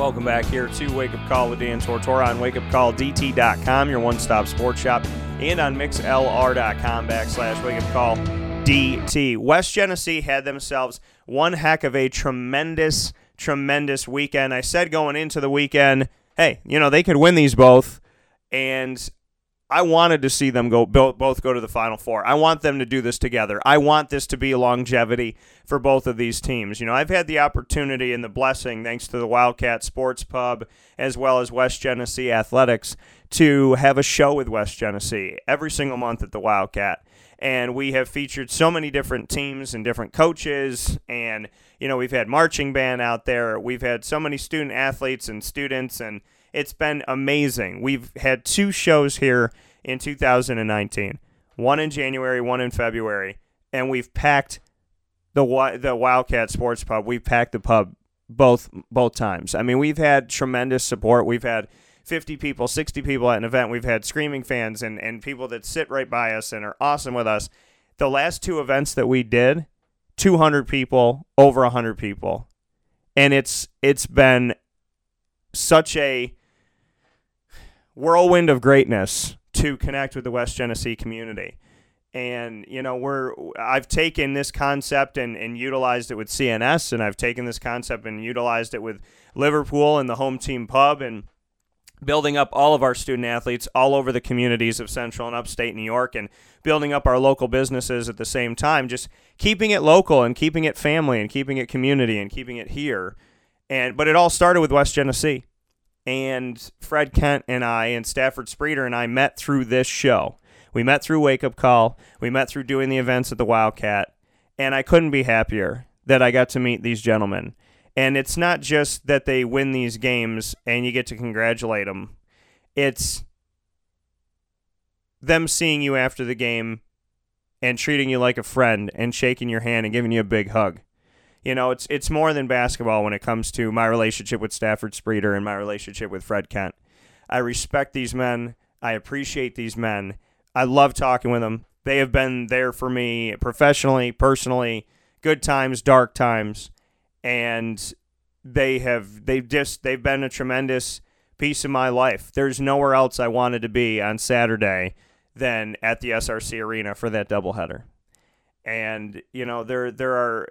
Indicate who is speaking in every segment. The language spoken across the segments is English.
Speaker 1: Welcome back here to Wake Up Call with Dan Tortora on wakeupcalldt.com, your one-stop sports shop, and on mixlr.com backslash Wake Up Call DT. West Genesee had themselves one heck of a tremendous, tremendous weekend. I said going into the weekend, hey, you know, they could win these both, and I wanted to see them go both go to the Final Four. I want them to do this together. I want this to be longevity for both of these teams. You know, I've had the opportunity and the blessing, thanks to the Wildcat Sports Pub as well as West Genesee Athletics, to have a show with West Genesee every single month at the Wildcat. And we have featured so many different teams and different coaches. And, you know, we've had marching band out there. We've had so many student athletes and students and it's been amazing. We've had two shows here in 2019, one in January, one in February, and we've packed the the Wildcat Sports Pub. We've packed the pub both both times. I mean, we've had tremendous support. We've had 50 people, 60 people at an event. We've had screaming fans and, and people that sit right by us and are awesome with us. The last two events that we did, 200 people, over 100 people. And it's it's been such a whirlwind of greatness to connect with the West Genesee community. And you know, we're I've taken this concept and, and utilized it with CNS, and I've taken this concept and utilized it with Liverpool and the home team pub, and building up all of our student athletes all over the communities of Central and Upstate New York, and building up our local businesses at the same time. Just keeping it local and keeping it family and keeping it community and keeping it here. And but it all started with West Genesee and Fred Kent and I and Stafford Spreeder and I met through this show. We met through Wake Up Call. We met through doing the events at the Wildcat. And I couldn't be happier that I got to meet these gentlemen. And it's not just that they win these games and you get to congratulate them, it's them seeing you after the game and treating you like a friend and shaking your hand and giving you a big hug you know, it's it's more than basketball when it comes to my relationship with Stafford Spreeder and my relationship with Fred Kent. I respect these men. I appreciate these men. I love talking with them. They have been there for me professionally, personally, good times, dark times, and they have they've just they've been a tremendous piece of my life. There's nowhere else I wanted to be on Saturday than at the SRC Arena for that doubleheader. And you know there there are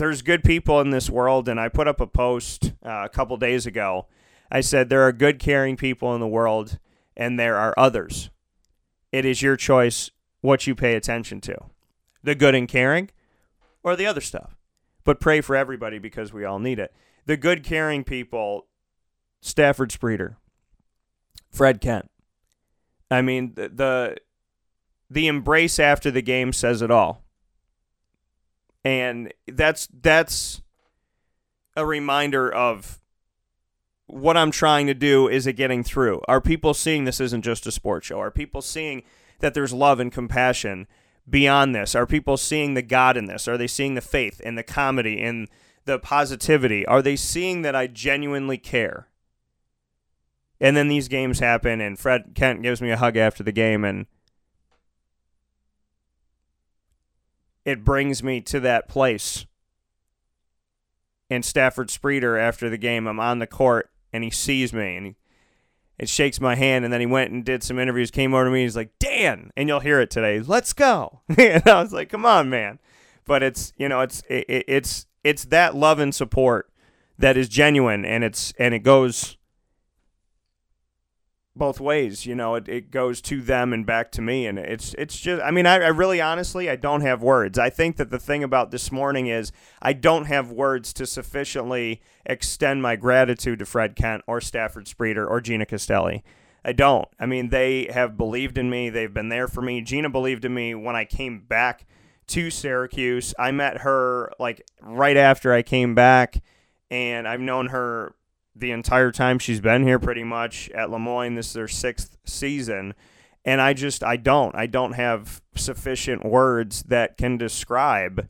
Speaker 1: there's good people in this world, and I put up a post uh, a couple days ago. I said there are good, caring people in the world, and there are others. It is your choice what you pay attention to the good and caring or the other stuff. But pray for everybody because we all need it. The good, caring people, Stafford Spreeder, Fred Kent. I mean, the, the, the embrace after the game says it all and that's that's a reminder of what I'm trying to do is it getting through? Are people seeing this isn't just a sports show? Are people seeing that there's love and compassion beyond this? Are people seeing the God in this? Are they seeing the faith and the comedy and the positivity? Are they seeing that I genuinely care? And then these games happen, and Fred Kent gives me a hug after the game, and it brings me to that place. And Stafford Spreeder, after the game, I'm on the court and he sees me and he it shakes my hand and then he went and did some interviews came over to me he's like dan! And you'll hear it today let's go. And i was like come on man. But it's you know it's it, it's it's that love and support that is genuine and it's and it goes both ways. You know, it, it goes to them and back to me, and it's it's just. I mean, I, I really honestly I don't have words. I think that the thing about this morning is I don't have words to sufficiently extend my gratitude to Fred Kent or Stafford Spreeder or Gina Castelli. I don't. I mean, they have believed in me. They've been there for me. Gina believed in me when I came back to Syracuse. I met her like right after I came back, and I've known her the entire time she's been here, pretty much at Le Moyne. This is their sixth season, and I just I don't I don't have sufficient words that can describe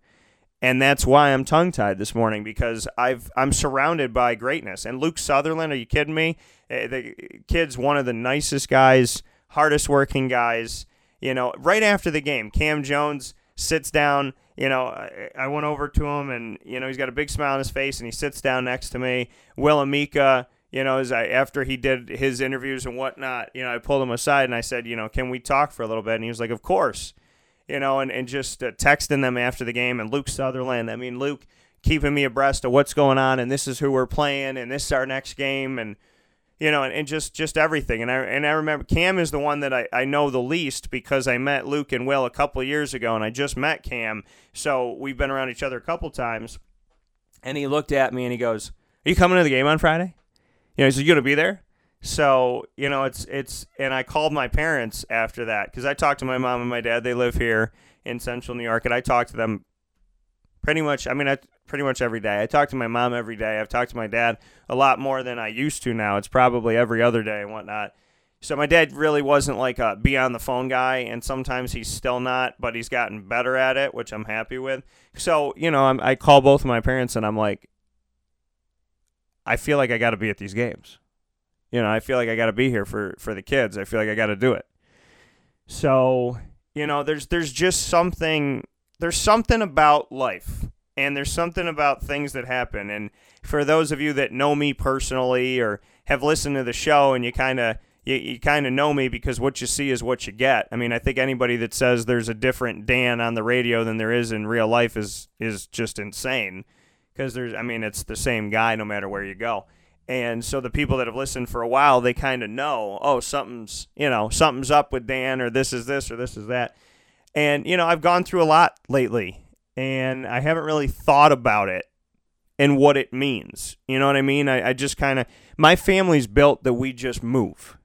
Speaker 1: and that's why I'm tongue tied this morning because I've I'm surrounded by greatness. And Luke Sutherland, are you kidding me? Eh, the kid's one of the nicest guys, hardest working guys. You know, right after the game, Cam Jones sits down. You know, I, I went over to him, and you know he's got a big smile on his face, and he sits down next to me. Will Amika, you know, as I after he did his interviews and whatnot, you know, I pulled him aside and I said, you know, can we talk for a little bit? And he was like, of course you know, and, and just uh, texting them after the game. And Luke Sutherland, I mean, Luke keeping me abreast of what's going on, and this is who we're playing, and this is our next game, and you know, and, and just just everything. And I and I remember Cam is the one that I, I know the least because I met Luke and Will a couple years ago, and I just met Cam, so we've been around each other a couple times. And he looked at me and he goes, "Are you coming to the game on Friday?" You know, he said, "You gonna be there?" So you know, it's it's, and I called my parents after that because I talked to my mom and my dad. They live here in Central New York, and I talked to them pretty much. I mean, I pretty much every day. I talk to my mom every day. I've talked to my dad a lot more than I used to now. It's probably every other day and whatnot. So my dad really wasn't like a be on the phone guy, and sometimes he's still not, but he's gotten better at it, which I'm happy with. So you know, I'm, I call both of my parents, and I'm like, I feel like I got to be at these games. You know, I feel like I got to be here for for the kids. I feel like I got to do it. So, you know, there's there's just something there's something about life and there's something about things that happen and for those of you that know me personally or have listened to the show and you kind of you, you kind of know me because what you see is what you get. I mean, I think anybody that says there's a different Dan on the radio than there is in real life is is just insane because there's I mean, it's the same guy no matter where you go. And so the people that have listened for a while, they kind of know, oh, something's, you know, something's up with Dan or this is this or this is that. And, you know, I've gone through a lot lately and I haven't really thought about it and what it means. You know what I mean? I, I just kind of, my family's built that we just move,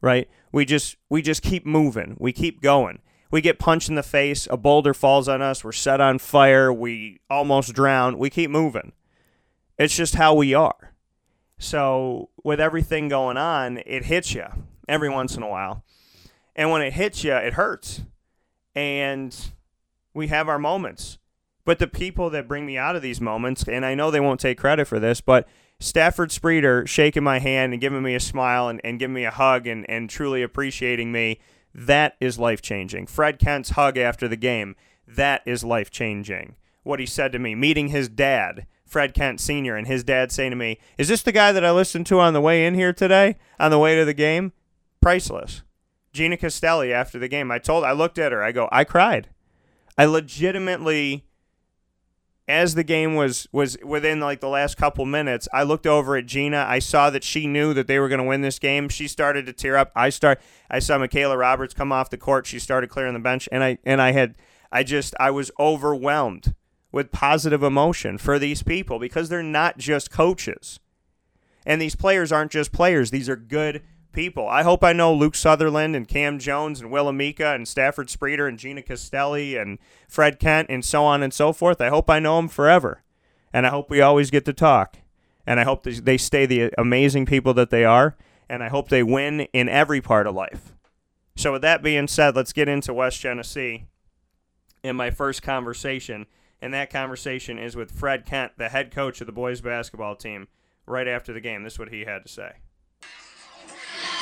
Speaker 1: right? We just, we just keep moving. We keep going. We get punched in the face. A boulder falls on us. We're set on fire. We almost drown. We keep moving. It's just how we are. So with everything going on, it hits you every once in a while. And when it hits you, it hurts. And we have our moments. But the people that bring me out of these moments, and I know they won't take credit for this, but Stafford Streeter shaking my hand and giving me a smile and, and giving me a hug and, and truly appreciating me, that is life changing. Fred Kent's hug after the game, that is life changing. What he said to me, meeting his dad, Fred Kent Sr. and his dad saying to me, Is this the guy that I listened to on the way in here today, on the way to the game? Priceless. Gina Castelli after the game, I told, I looked at her, I go, I cried. I legitimately, as the game was was within like the last couple minutes, I looked over at Gina. I saw that she knew that they were going to win this game. She started to tear up. I start. I saw Michaela Roberts come off the court. She started clearing the bench, and I and I had, I just, I was overwhelmed with positive emotion for these people because they're not just coaches. And these players aren't just players, these are good people. I hope I know Luke Sutherland and Cam Jones and Will Amika and Stafford Streeter and Gina Castelli and Fred Kent and so on and so forth. I hope I know them forever. And I hope we always get to talk. And I hope they stay the amazing people that they are. And I hope they win in every part of life. So, with that being said, let's get into West Genesee in my first conversation and that conversation is with Fred Kent, the head coach of the boys basketball team, right after the game. This is what he had to say.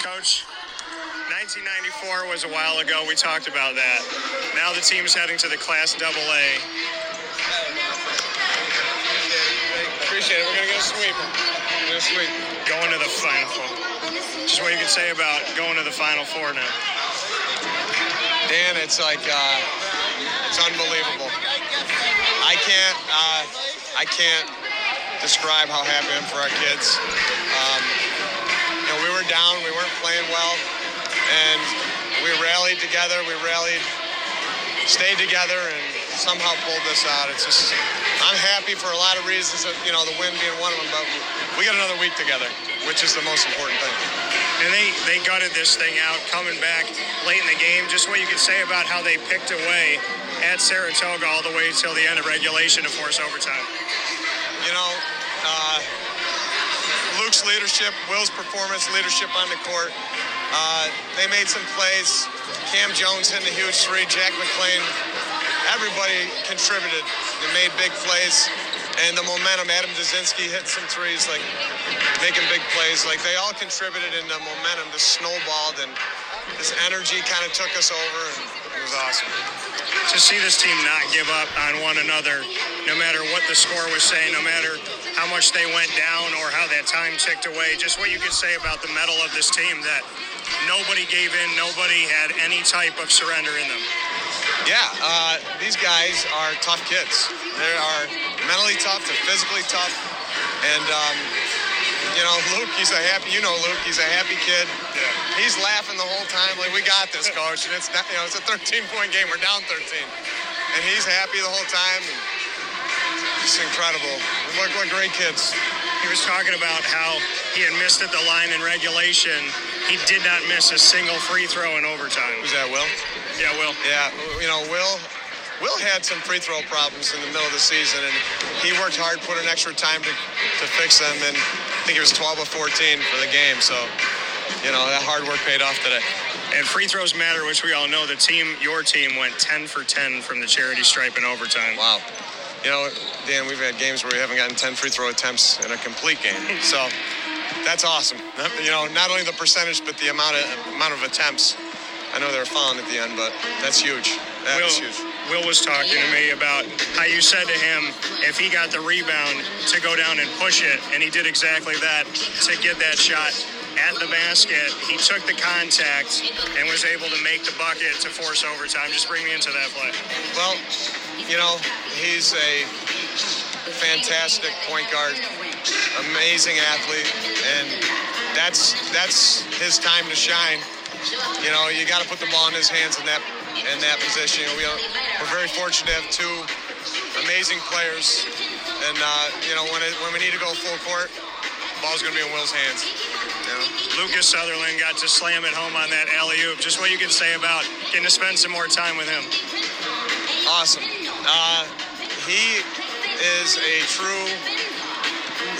Speaker 2: Coach, 1994 was a while ago. We talked about that. Now the team's heading to the Class Double A. Appreciate it. We're gonna get a sweep. We're gonna sweep. Going to the final four. Just what you can say about going to the final four now.
Speaker 3: Dan, it's like uh, it's unbelievable. I can't uh, I can't describe how happy I'm for our kids. Um, you know, we were down, we weren't playing well, and we rallied together. We rallied, stayed together, and somehow pulled this out. It's just I'm happy for a lot of reasons. You know, the win being one of them, but we got another week together, which is the most important thing.
Speaker 2: And they, they gutted this thing out, coming back late in the game. Just what you could say about how they picked away at Saratoga all the way till the end of regulation to force overtime?
Speaker 3: You know, leadership, Will's performance, leadership on the court, Uh, they made some plays. Cam Jones hit a huge three. Jack McLean. Everybody contributed. They made big plays. And the momentum, Adam Dazinski hit some threes, like making big plays. Like they all contributed in the momentum just snowballed and this energy kind of took us over and it was awesome.
Speaker 2: To see this team not give up on one another, no matter what the score was saying, no matter how much they went down or how that time ticked away, just what you could say about the mettle of this team that nobody gave in, nobody had any type of surrender in them.
Speaker 3: Yeah, uh, these guys are tough kids. They are mentally tough, they're physically tough, and um, you know, Luke, he's a happy. You know, Luke, he's a happy kid. Yeah. He's laughing the whole time, like we got this, coach. And it's not, you know, it's a 13-point game. We're down 13, and he's happy the whole time. And it's incredible. What, what great kids.
Speaker 2: He was talking about how he had missed at the line in regulation. He did not miss a single free throw in overtime.
Speaker 3: Who's that, Will?
Speaker 2: Yeah, Will.
Speaker 3: Yeah, you know, Will. Will had some free throw problems in the middle of the season, and he worked hard, put in extra time to, to fix them, and I think it was 12 of 14 for the game. So, you know, that hard work paid off today.
Speaker 2: And free throws matter, which we all know. The team, your team, went 10 for 10 from the charity stripe in overtime.
Speaker 3: Wow. You know, Dan, we've had games where we haven't gotten 10 free throw attempts in a complete game. So that's awesome. You know, not only the percentage, but the amount of amount of attempts. I know they were fouling at the end, but that's huge. That
Speaker 2: Will,
Speaker 3: huge.
Speaker 2: Will was talking to me about how you said to him if he got the rebound to go down and push it, and he did exactly that to get that shot at the basket. He took the contact and was able to make the bucket to force overtime. Just bring me into that play.
Speaker 3: Well, you know, he's a fantastic point guard, amazing athlete, and that's that's his time to shine. You know, you got to put the ball in his hands in that in that position. You know, we are, we're very fortunate to have two amazing players, and uh, you know, when it, when we need to go full court, the ball's going to be in Will's hands. You know?
Speaker 2: Lucas Sutherland got to slam it home on that alley oop. Just what you can say about getting to spend some more time with him.
Speaker 3: Awesome. Uh, he is a true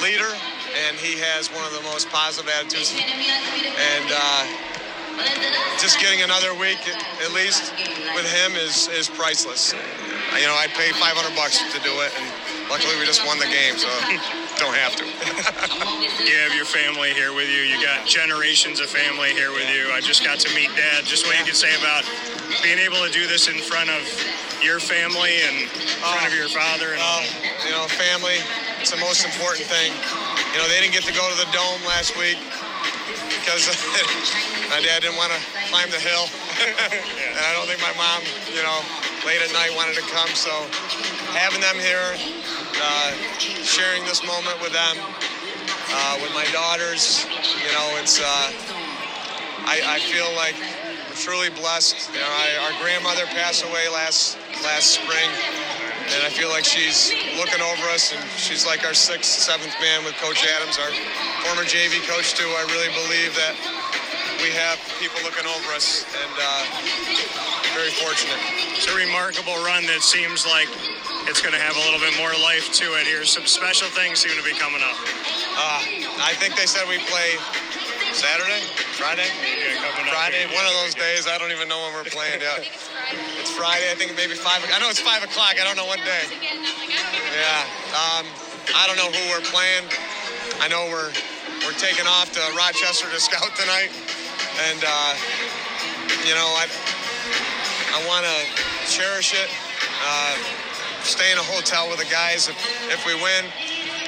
Speaker 3: leader, and he has one of the most positive attitudes. And uh, just getting another week at least with him is is priceless. You know, I'd pay 500 bucks to do it, and luckily we just won the game, so don't have to.
Speaker 2: you have your family here with you. You got generations of family here with you. I just got to meet Dad. Just what you could say about being able to do this in front of your family and in front of your father. And
Speaker 3: uh, you know, family. It's the most important thing. You know, they didn't get to go to the dome last week because my dad didn't want to climb the hill, and I don't think my mom, you know, late at night wanted to come. So having them here, uh, sharing this moment with them, uh, with my daughters, you know, it's. Uh, I, I, feel like truly blessed. You know, I, our grandmother passed away last last spring, and I feel like she's looking over us, and she's like our sixth, seventh man with Coach Adams, our former JV coach too. I really believe that we have people looking over us, and uh, very fortunate.
Speaker 2: It's a remarkable run that seems like it's going to have a little bit more life to it here. Some special things seem to be coming up.
Speaker 3: Uh, I think they said we play Saturday, Friday, Friday, one of those days. I don't even know when we're playing yet. It's Friday. I think maybe five. I know it's five o'clock. I don't know what day. Yeah. Um, I don't know who we're playing. I know we're we're taking off to Rochester to scout tonight, and uh, you know I I want to cherish it. Uh, stay in a hotel with the guys. If if we win,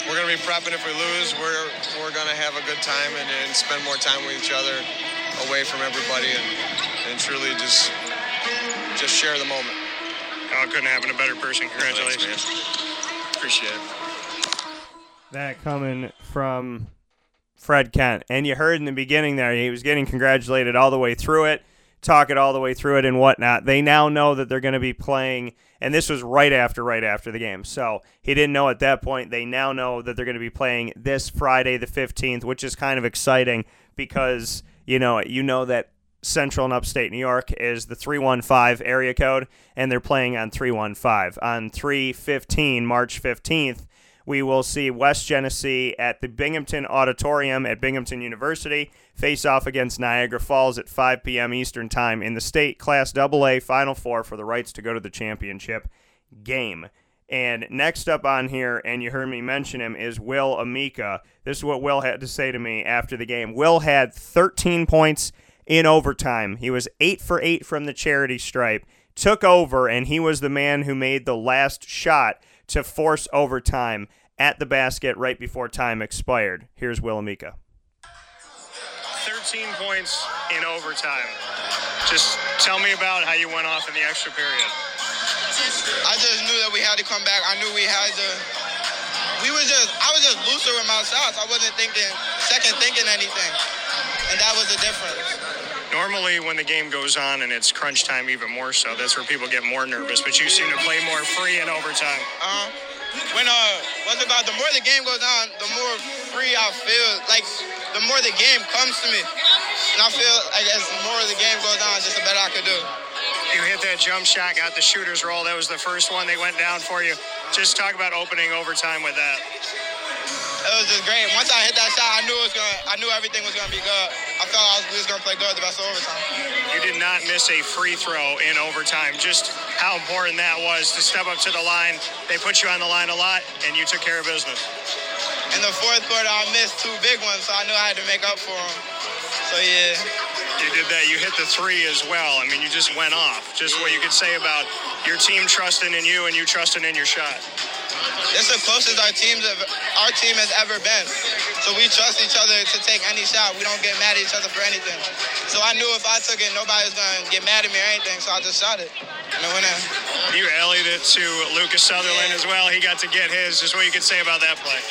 Speaker 3: we're going to be prepping. If we lose, we're we're going to have a good time and, and spend more time with each other, away from everybody, and and truly just just share the moment.
Speaker 2: Oh, couldn't happen to a better person. Congratulations.
Speaker 3: Thanks, Appreciate it.
Speaker 1: That coming from Fred Kent. And you heard in the beginning there, he was getting congratulated all the way through it, talk it all the way through it and whatnot. They now know that they're going to be playing, and this was right after, right after the game. So he didn't know at that point. They now know that they're going to be playing this Friday, the 15th, which is kind of exciting because, you know, you know that Central and Upstate New York is the 315 area code, and they're playing on 315. On 315, March 15th, we will see West Genesee at the Binghamton Auditorium at Binghamton University
Speaker 4: face off against Niagara Falls at 5 p.m. Eastern Time in the state Class AA Final Four for the rights to go to the championship game. And next up on here, and you heard me mention him, is Will Amika. This is what Will had to say to me after the game. Will had 13 points in overtime. He was 8 for 8 from the charity stripe, took over, and he was the man who made the last shot to force overtime at the basket right before time expired. Here's Will Amika.
Speaker 1: 13 points in overtime. Just tell me about how you went off in the extra period.
Speaker 5: I just knew that we had to come back. I knew we had to. We were just. I was just looser with my shots. I wasn't thinking second thinking anything, and that was the difference.
Speaker 1: Normally, when the game goes on and it's crunch time, even more so, that's where people get more nervous. But you seem to play more free in overtime.
Speaker 5: Uh, when uh, what's about the more the game goes on, the more free I feel. Like the more the game comes to me, and I feel like as more the game goes on, just the better I could do.
Speaker 1: You hit that jump shot, got the shooter's roll. That was the first one they went down for you. Just talk about opening overtime with that.
Speaker 5: It was just great. Once I hit that shot, I knew it was gonna. I knew everything was gonna be good. I felt I was, was gonna play good the rest of overtime.
Speaker 1: You did not miss a free throw in overtime. Just how important that was to step up to the line. They put you on the line a lot, and you took care of business.
Speaker 5: In the fourth quarter, I missed two big ones, so I knew I had to make up for them. So yeah.
Speaker 1: You did that. You hit the three as well. I mean, you just went off. Just what you could say about your team trusting in you and you trusting in your shot.
Speaker 5: This is the closest our teams have, our team has ever been. So we trust each other to take any shot. We don't get mad at each other for anything. So I knew if I took it, nobody was gonna get mad at me or anything. So I just shot it. And I went in.
Speaker 1: You allied it to Lucas Sutherland as well. He got to get his. Just what you could say about that play.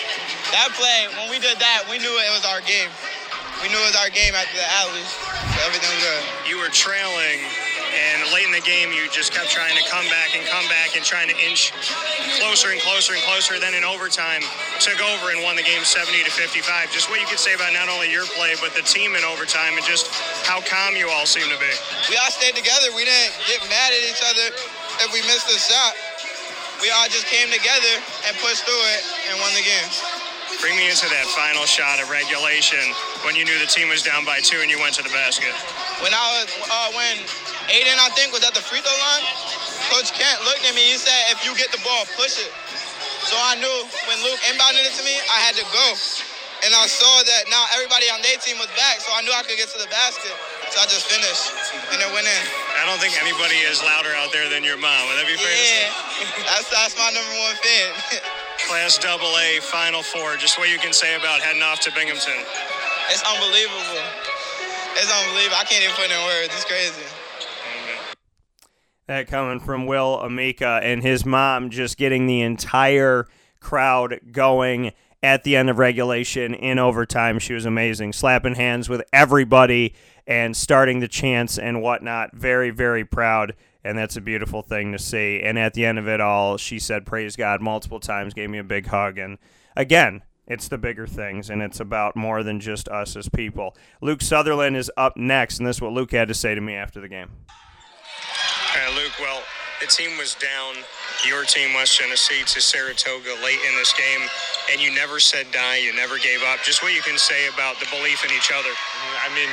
Speaker 5: That play, when we did that, we knew it was our game. We knew it was our game after the alley. So everything was good.
Speaker 1: You were trailing, and late in the game, you just kept trying to come back and come back and trying to inch closer and closer and closer. Then in overtime, took over and won the game 70 to 55. Just what you could say about not only your play, but the team in overtime, and just how calm you all seem to be.
Speaker 5: We all stayed together. We didn't get mad at each other if we missed a shot. We all just came together and pushed through it and won the game.
Speaker 1: Bring me into that final shot of regulation when you knew the team was down by two and you went to the basket.
Speaker 5: When I was, uh, when Aiden, I think, was at the free throw line, Coach Kent looked at me. He said, if you get the ball, push it. So I knew when Luke inbounded it to me, I had to go. And I saw that now everybody on their team was back, so I knew I could get to the basket. So I just finished, and it went in.
Speaker 1: I don't think anybody is louder out there than your mom. Would that be fair to say?
Speaker 5: Yeah, that's, that's my number one fan.
Speaker 1: Class Double A Final Four. Just what you can say about heading off to Binghamton.
Speaker 5: it's unbelievable. It's unbelievable. I can't even put it in words. It's crazy.
Speaker 4: That coming from Will Amika and his mom just getting the entire crowd going at the end of regulation in overtime. She was amazing, slapping hands with everybody and starting the chants and whatnot. Very, very proud. And that's a beautiful thing to see. And at the end of it all, she said, Praise God multiple times, gave me a big hug. And again, it's the bigger things, and it's about more than just us as people. Luke Sutherland is up next, and this is what Luke had to say to me after the game.
Speaker 1: Right, Luke, well, the team was down, your team, West Genesee, to Saratoga late in this game, and you never said die, you never gave up. Just what you can say about the belief in each other.
Speaker 6: I mean,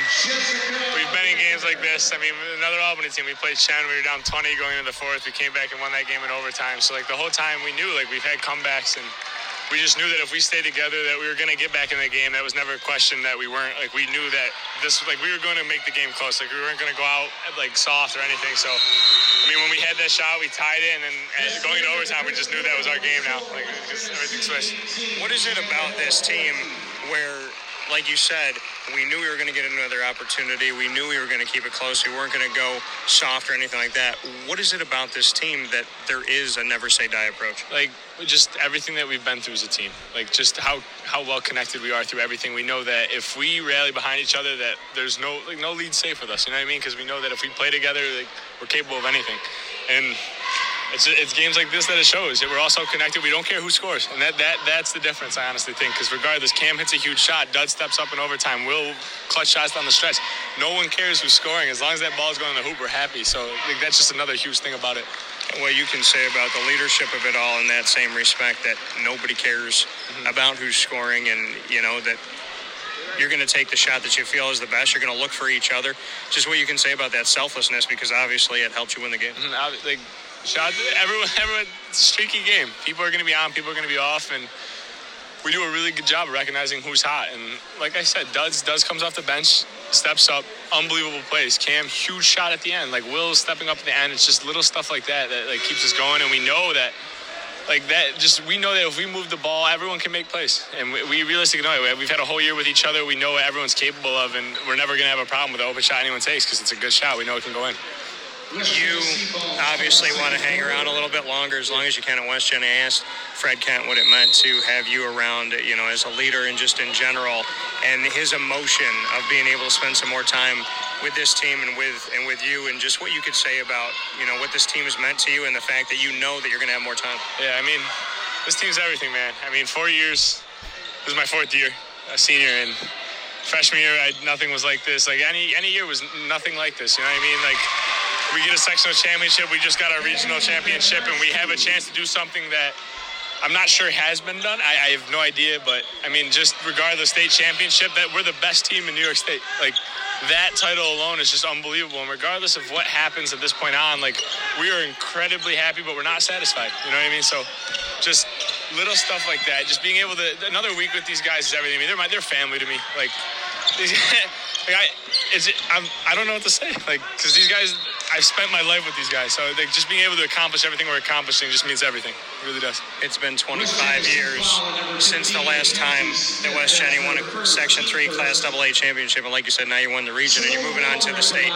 Speaker 6: we've been in games like this. I mean, another Albany team, we played Shen, we were down 20 going into the fourth. We came back and won that game in overtime. So, like, the whole time we knew, like, we've had comebacks and we just knew that if we stayed together that we were going to get back in the game. That was never a question that we weren't. Like, we knew that this, like, we were going to make the game close. Like, we weren't going to go out, like, soft or anything. So, I mean, when we had that shot, we tied it, and then going to overtime, we just knew that was our game now. Like, just everything switched.
Speaker 1: What is it about this team where, like you said, we knew we were going to get another opportunity. We knew we were going to keep it close. We weren't going to go soft or anything like that. What is it about this team that there is a never say die approach?
Speaker 6: like just everything that we've been through as a team like just how how well connected we are through everything we know that if we rally behind each other that there's no like no lead safe with us you know what i mean because we know that if we play together like we're capable of anything and it's, it's games like this that it shows that we're all so connected. We don't care who scores, and that, that that's the difference. I honestly think because regardless, Cam hits a huge shot, Dud steps up in overtime, Will clutch shots down the stretch. No one cares who's scoring as long as that ball's going in the hoop. We're happy. So that's just another huge thing about it.
Speaker 1: What you can say about the leadership of it all in that same respect that nobody cares about who's scoring and, you know, that you're going to take the shot that you feel is the best. You're going to look for each other. Just what you can say about that selflessness, because obviously it helped you win the game.
Speaker 6: Mm-hmm. Like, shot everyone, everyone, streaky game. People are going to be on, people are going to be off, and we do a really good job of recognizing who's hot. And like I said, Duds Duds comes off the bench, steps up, unbelievable plays. Cam, huge shot at the end. Like Will stepping up at the end. It's just little stuff like that that like keeps us going. And we know that like that just we know that if we move the ball everyone can make plays and we, we realistically know it we've had a whole year with each other we know what everyone's capable of and we're never going to have a problem with the open shot anyone takes because it's a good shot we know it can go in
Speaker 1: you obviously want to hang around a little bit longer as long as you can at West Gen. I asked Fred Kent what it meant to have you around, you know, as a leader and just in general, and his emotion of being able to spend some more time with this team and with and with you, and just what you could say about, you know, what this team has meant to you and the fact that you know that you're going to have more time.
Speaker 6: Yeah, I mean, this team's everything, man. I mean, four years. This is my fourth year, a senior, and freshman year, I, nothing was like this. Like any any year was nothing like this. You know what I mean? Like we get a sectional championship. We just got our regional championship, and we have a chance to do something that I'm not sure has been done. I, I, have no idea, but I mean, just regardless, state championship, that we're the best team in New York State. Like that title alone is just unbelievable. And regardless of what happens at this point on, like we are incredibly happy, but we're not satisfied. You know what I mean? So just little stuff like that. Just being able to another week with these guys is everything. I mean, they're my they're family to me. Like. like I, I'm, I don't know what to say. Like, because these guys, I've spent my life with these guys. So like, just being able to accomplish everything we're accomplishing just means everything. It really does.
Speaker 1: It's been 25 years since the last time that West Jenny won a Section 3 Class AA championship. And like you said, now you won the region and you're moving on to the state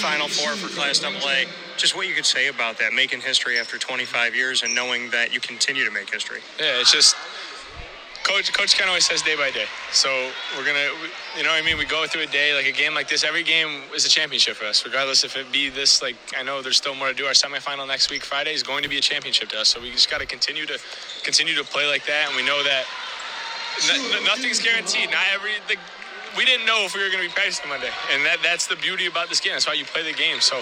Speaker 1: Final Four for Class AA. Just what you could say about that, making history after 25 years and knowing that you continue to make history.
Speaker 6: Yeah, it's just coach coach Kent always says day by day. So we're gonna, you know, what I mean, we go through a day like a game like this. Every game is a championship for us, regardless if it be this. Like I know there's still more to do. Our semifinal next week, Friday, is going to be a championship to us. So we just got to continue to continue to play like that, and we know that nothing's guaranteed. Not every the, we didn't know if we were going to be practicing Monday, and that that's the beauty about this game. That's why you play the game. So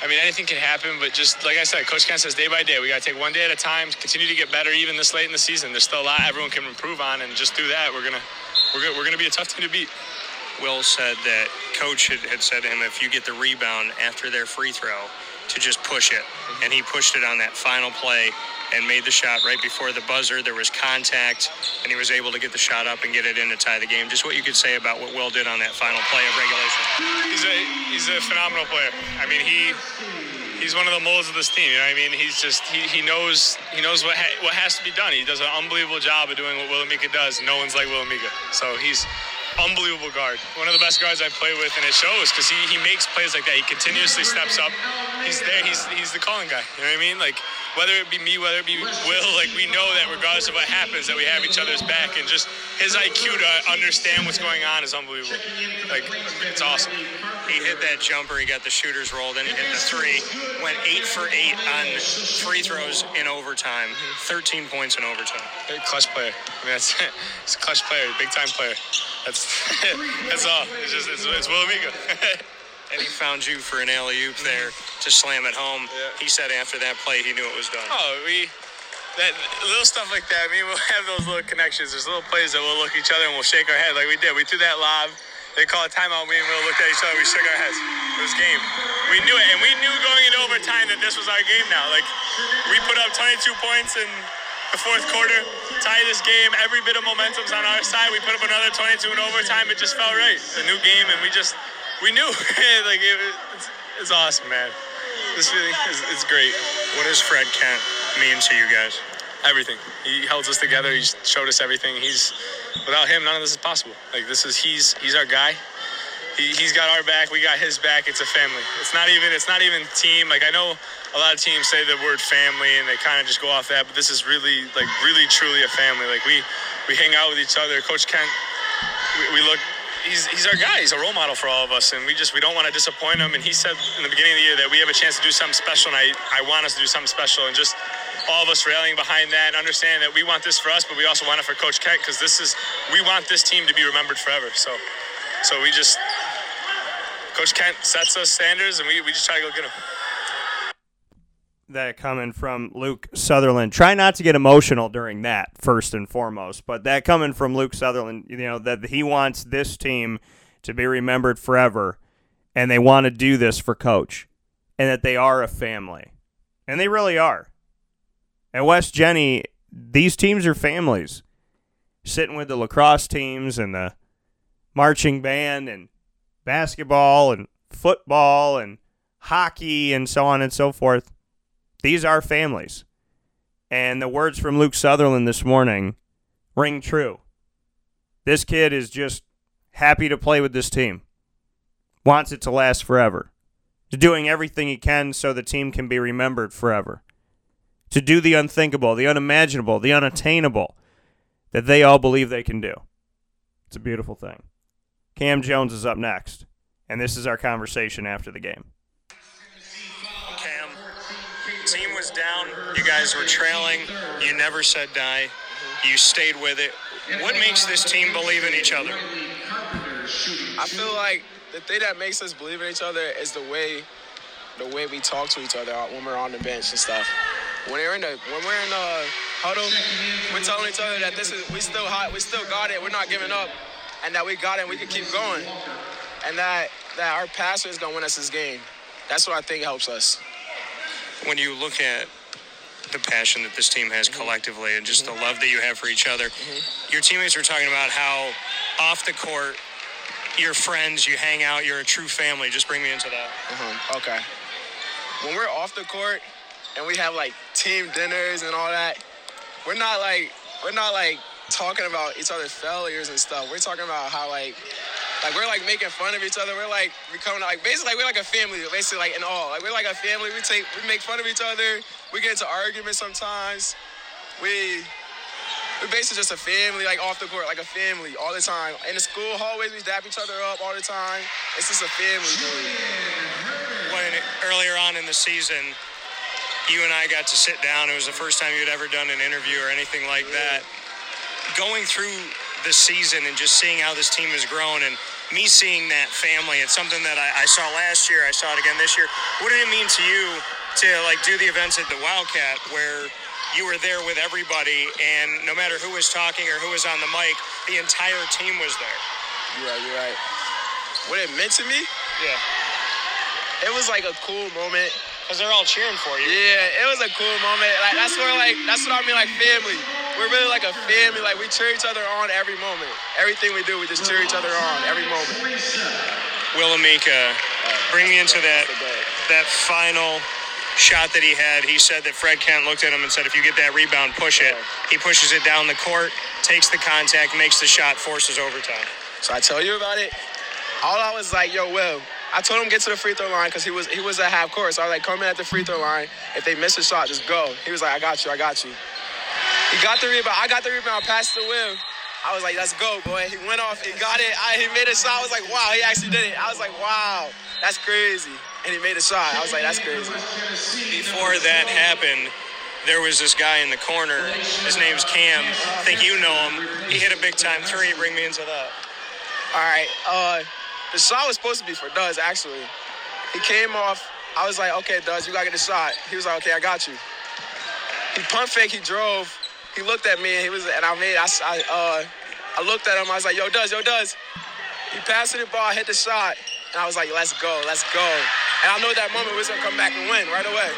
Speaker 6: I mean, anything can happen, but just like I said, Coach Kent says day by day. We got to take one day at a time, continue to get better, even this late in the season. There's still a lot everyone can improve on, and just do that. We're gonna, we're gonna, we're gonna be a tough team to beat.
Speaker 1: Will said that coach had, had said to him, if you get the rebound after their free throw, to just push it, mm-hmm. and he pushed it on that final play and made the shot right before the buzzer. There was contact, and he was able to get the shot up and get it in to tie the game. Just what you could say about what Will did on that final play of regulation.
Speaker 6: He's a he's a phenomenal player. I mean, he he's one of the molds of this team. You know what I mean? He's just he, he knows he knows what ha- what has to be done. He does an unbelievable job of doing what Will Amika does. No one's like Will Amika. So he's unbelievable guard. One of the best guards I've played with, and it shows because he, he makes plays like that. He continuously steps up. He's there. He's he's the calling guy. You know what I mean? Like whether it be me, whether it be Will, like we know that regardless of what happens, that we have each other's back, and just his IQ to understand what's going on is unbelievable. Like it's awesome.
Speaker 1: He hit that jumper. He got the shooters rolled, and he hit the three. Went eight for eight on free throws in overtime. 13 points in overtime.
Speaker 6: Clutch player. I mean, that's it's a clutch player, big time player. That's that's all. It's just it's, it's Will Amigo.
Speaker 1: and he found you for an alley oop there to slam it home. Yeah. He said after that play he knew it was done.
Speaker 6: Oh, we that little stuff like that. I mean, we'll have those little connections. There's little plays that we'll look at each other and we'll shake our head like we did. We threw that lob. They call a timeout. We and Will looked at each other. We shook our heads. It was game. We knew it, and we knew going into overtime that this was our game now. Like we put up 22 points in the fourth quarter, tie this game. Every bit of momentum's on our side. We put up another 22 in overtime. It just felt right. It's a new game, and we just we knew like it, it's, it's awesome, man. This feeling is it's great.
Speaker 1: What does Fred Kent mean to you guys?
Speaker 6: Everything. He holds us together. He showed us everything. He's without him, none of this is possible. Like this is he's he's our guy. He, he's got our back. We got his back. It's a family. It's not even it's not even team. Like I know a lot of teams say the word family and they kind of just go off that, but this is really like really truly a family. Like we we hang out with each other. Coach Kent, we, we look he's he's our guy. He's a role model for all of us, and we just we don't want to disappoint him. And he said in the beginning of the year that we have a chance to do something special, and I I want us to do something special, and just all of us rallying behind that and understanding that we want this for us, but we also want it for Coach Kent because this is we want this team to be remembered forever. So so we just Coach Kent sets us standards, and we we just try to go get them.
Speaker 7: that coming from Luke Sutherland. Try not to get emotional during that, first and foremost. But that coming from Luke Sutherland, you know, that he wants this team to be remembered forever, and they want to do this for Coach, and that they are a family. And they really are. At West Jenny, these teams are families. Sitting with the lacrosse teams and the marching band and basketball and football and hockey and so on and so forth. These are families. And the words from Luke Sutherland this morning ring true. This kid is just happy to play with this team, wants it to last forever, to doing everything he can so the team can be remembered forever, to do the unthinkable, the unimaginable, the unattainable that they all believe they can do. It's a beautiful thing. Cam Jones is up next, and this is our conversation after the game.
Speaker 1: Cam, team was down. You guys were trailing. You never said die. You stayed with it. What makes this team believe in each other?
Speaker 8: I feel like the thing that makes us believe in each other is the way the way we talk to each other when we're on the bench and stuff. When we're in the when we're in the huddle, we're telling each other that this is we still hot, we still got it, we're not giving up, and that we got it, and we can keep going, and that that our passion is gonna win us this game. That's what I think helps us.
Speaker 1: When you look at the passion that this team has mm-hmm. collectively and just the mm-hmm. love that you have for each other, mm-hmm. your teammates were talking about how off the court, you're friends, you hang out, you're a true family. Just bring me into that.
Speaker 8: Uh-huh. Okay. When we're off the court and we have like team dinners and all that, we're not like we're not like talking about each other's failures and stuff. We're talking about how like like we're like making fun of each other. We're like becoming like basically like we're like a family, basically like in all. Like we're like a family. We take we make fun of each other. We get into arguments sometimes. We we're basically just a family, like off the court, like a family all the time. In the school hallways, we dap each other up all the time. It's just a family.
Speaker 1: When earlier on in the season, you and I got to sit down. It was the first time you'd ever done an interview or anything like that. Going through the season and just seeing how this team has grown and me seeing that family, it's something that I, I saw last year. I saw it again this year. What did it mean to you to like do the events at the Wildcat where you were there with everybody and no matter who was talking or who was on the mic, the entire team was there?
Speaker 8: You're right, you're right. What it meant to me,
Speaker 1: Yeah.
Speaker 8: it was like a cool moment.
Speaker 1: Because they're all cheering for you.
Speaker 8: Yeah, it was a cool moment. Like that's where like that's what I mean like family. We're really like a family. Like we cheer each other on every moment. Everything we do, we just cheer each other on every moment.
Speaker 1: Will Amika, bring me into that that final shot that he had. He said that Fred Kent looked at him and said, "If you get that rebound, push it." He pushes it down the court, takes the contact, makes the shot, forces overtime.
Speaker 8: So I tell you about it. All I was like, yo, Will. I told him get to the free throw line because he was he was at half court. So I was like, come in at the free throw line. If they miss a shot, just go. He was like, I got you, I got you. He got the rebound. I got the rebound, I passed the Will. I was like, let's go, boy. He went off, he got it. I, he made a shot. I was like, wow, he actually did it. I was like, wow, that's crazy. And he made a shot. I was like, that's crazy.
Speaker 1: Before that happened, there was this guy in the corner. His name's Cam. I think you know him. He hit a big time three. Bring me into that.
Speaker 8: All right. Uh, the shot was supposed to be for Duz, actually. He came off. I was like, okay, Duz, you gotta get the shot. He was like, okay, I got you. He pump fake. He drove. He looked at me and he was, and I made, I, I, uh, I looked at him. I was like, yo, does, yo, does." He passed the ball, hit the shot, and I was like, let's go, let's go. And I know that moment we was gonna come back and win right away.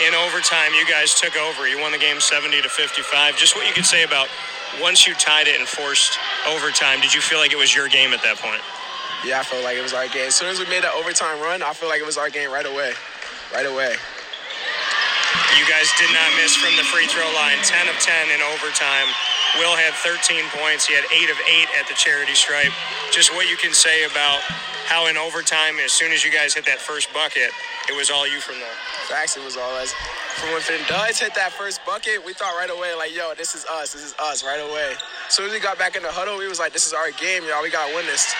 Speaker 1: In overtime, you guys took over. You won the game 70 to 55. Just what you could say about once you tied it and forced overtime, did you feel like it was your game at that point?
Speaker 8: Yeah, I felt like it was our game. As soon as we made that overtime run, I feel like it was our game right away, right away.
Speaker 1: You guys did not miss from the free throw line. 10 of 10 in overtime. Will had 13 points. He had 8 of 8 at the charity stripe. Just what you can say about how in overtime, as soon as you guys hit that first bucket, it was all you from there.
Speaker 8: Facts, it was all us. From when Finn Dudds hit that first bucket, we thought right away, like, yo, this is us, this is us, right away. As soon as we got back in the huddle, we was like, this is our game, y'all, we gotta win this.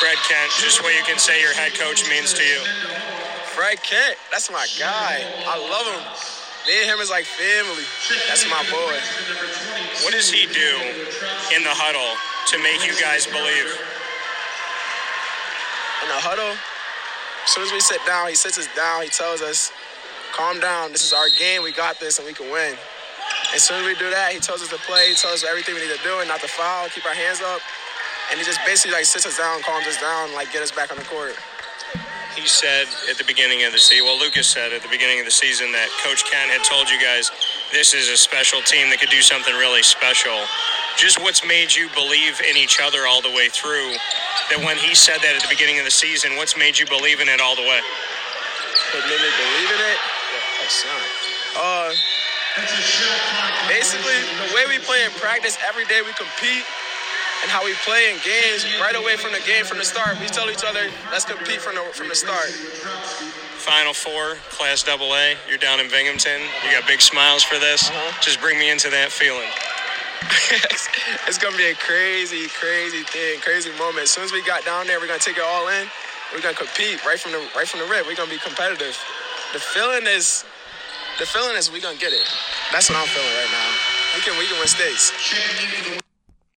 Speaker 1: Fred Kent, just what you can say your head coach means to you.
Speaker 8: Fred Kent, that's my guy. I love him. Me and him is like family. That's my boy.
Speaker 1: What does he do in the huddle to make you guys believe?
Speaker 8: In the huddle, As soon as we sit down, he sits us down. He tells us, "Calm down. This is our game. We got this, and we can win." As soon as we do that, he tells us to play. He tells us everything we need to do and not to foul, keep our hands up, and he just basically like sits us down, calms us down, like get us back on the court.
Speaker 1: He said at the beginning of the season, well, Lucas said at the beginning of the season that Coach Kent had told you guys this is a special team that could do something really special. Just what's made you believe in each other all the way through? That when he said that at the beginning of the season, what's made you believe in it all the way?
Speaker 8: What made me believe in it? Oh, son. Uh, basically, the way we play in practice, every day we compete, and how we play in games right away from the game, from the start. We tell each other, let's compete from the, from the start.
Speaker 1: Final four, Class Double A. You're down in Binghamton. You got big smiles for this. Uh-huh. Just bring me into that feeling.
Speaker 8: it's, it's gonna be a crazy, crazy thing, crazy moment. As soon as we got down there, we're gonna take it all in. We're gonna compete right from the right from the rip. We're gonna be competitive. The feeling is, the feeling is we're gonna get it. That's what I'm feeling right now. We can we can win states.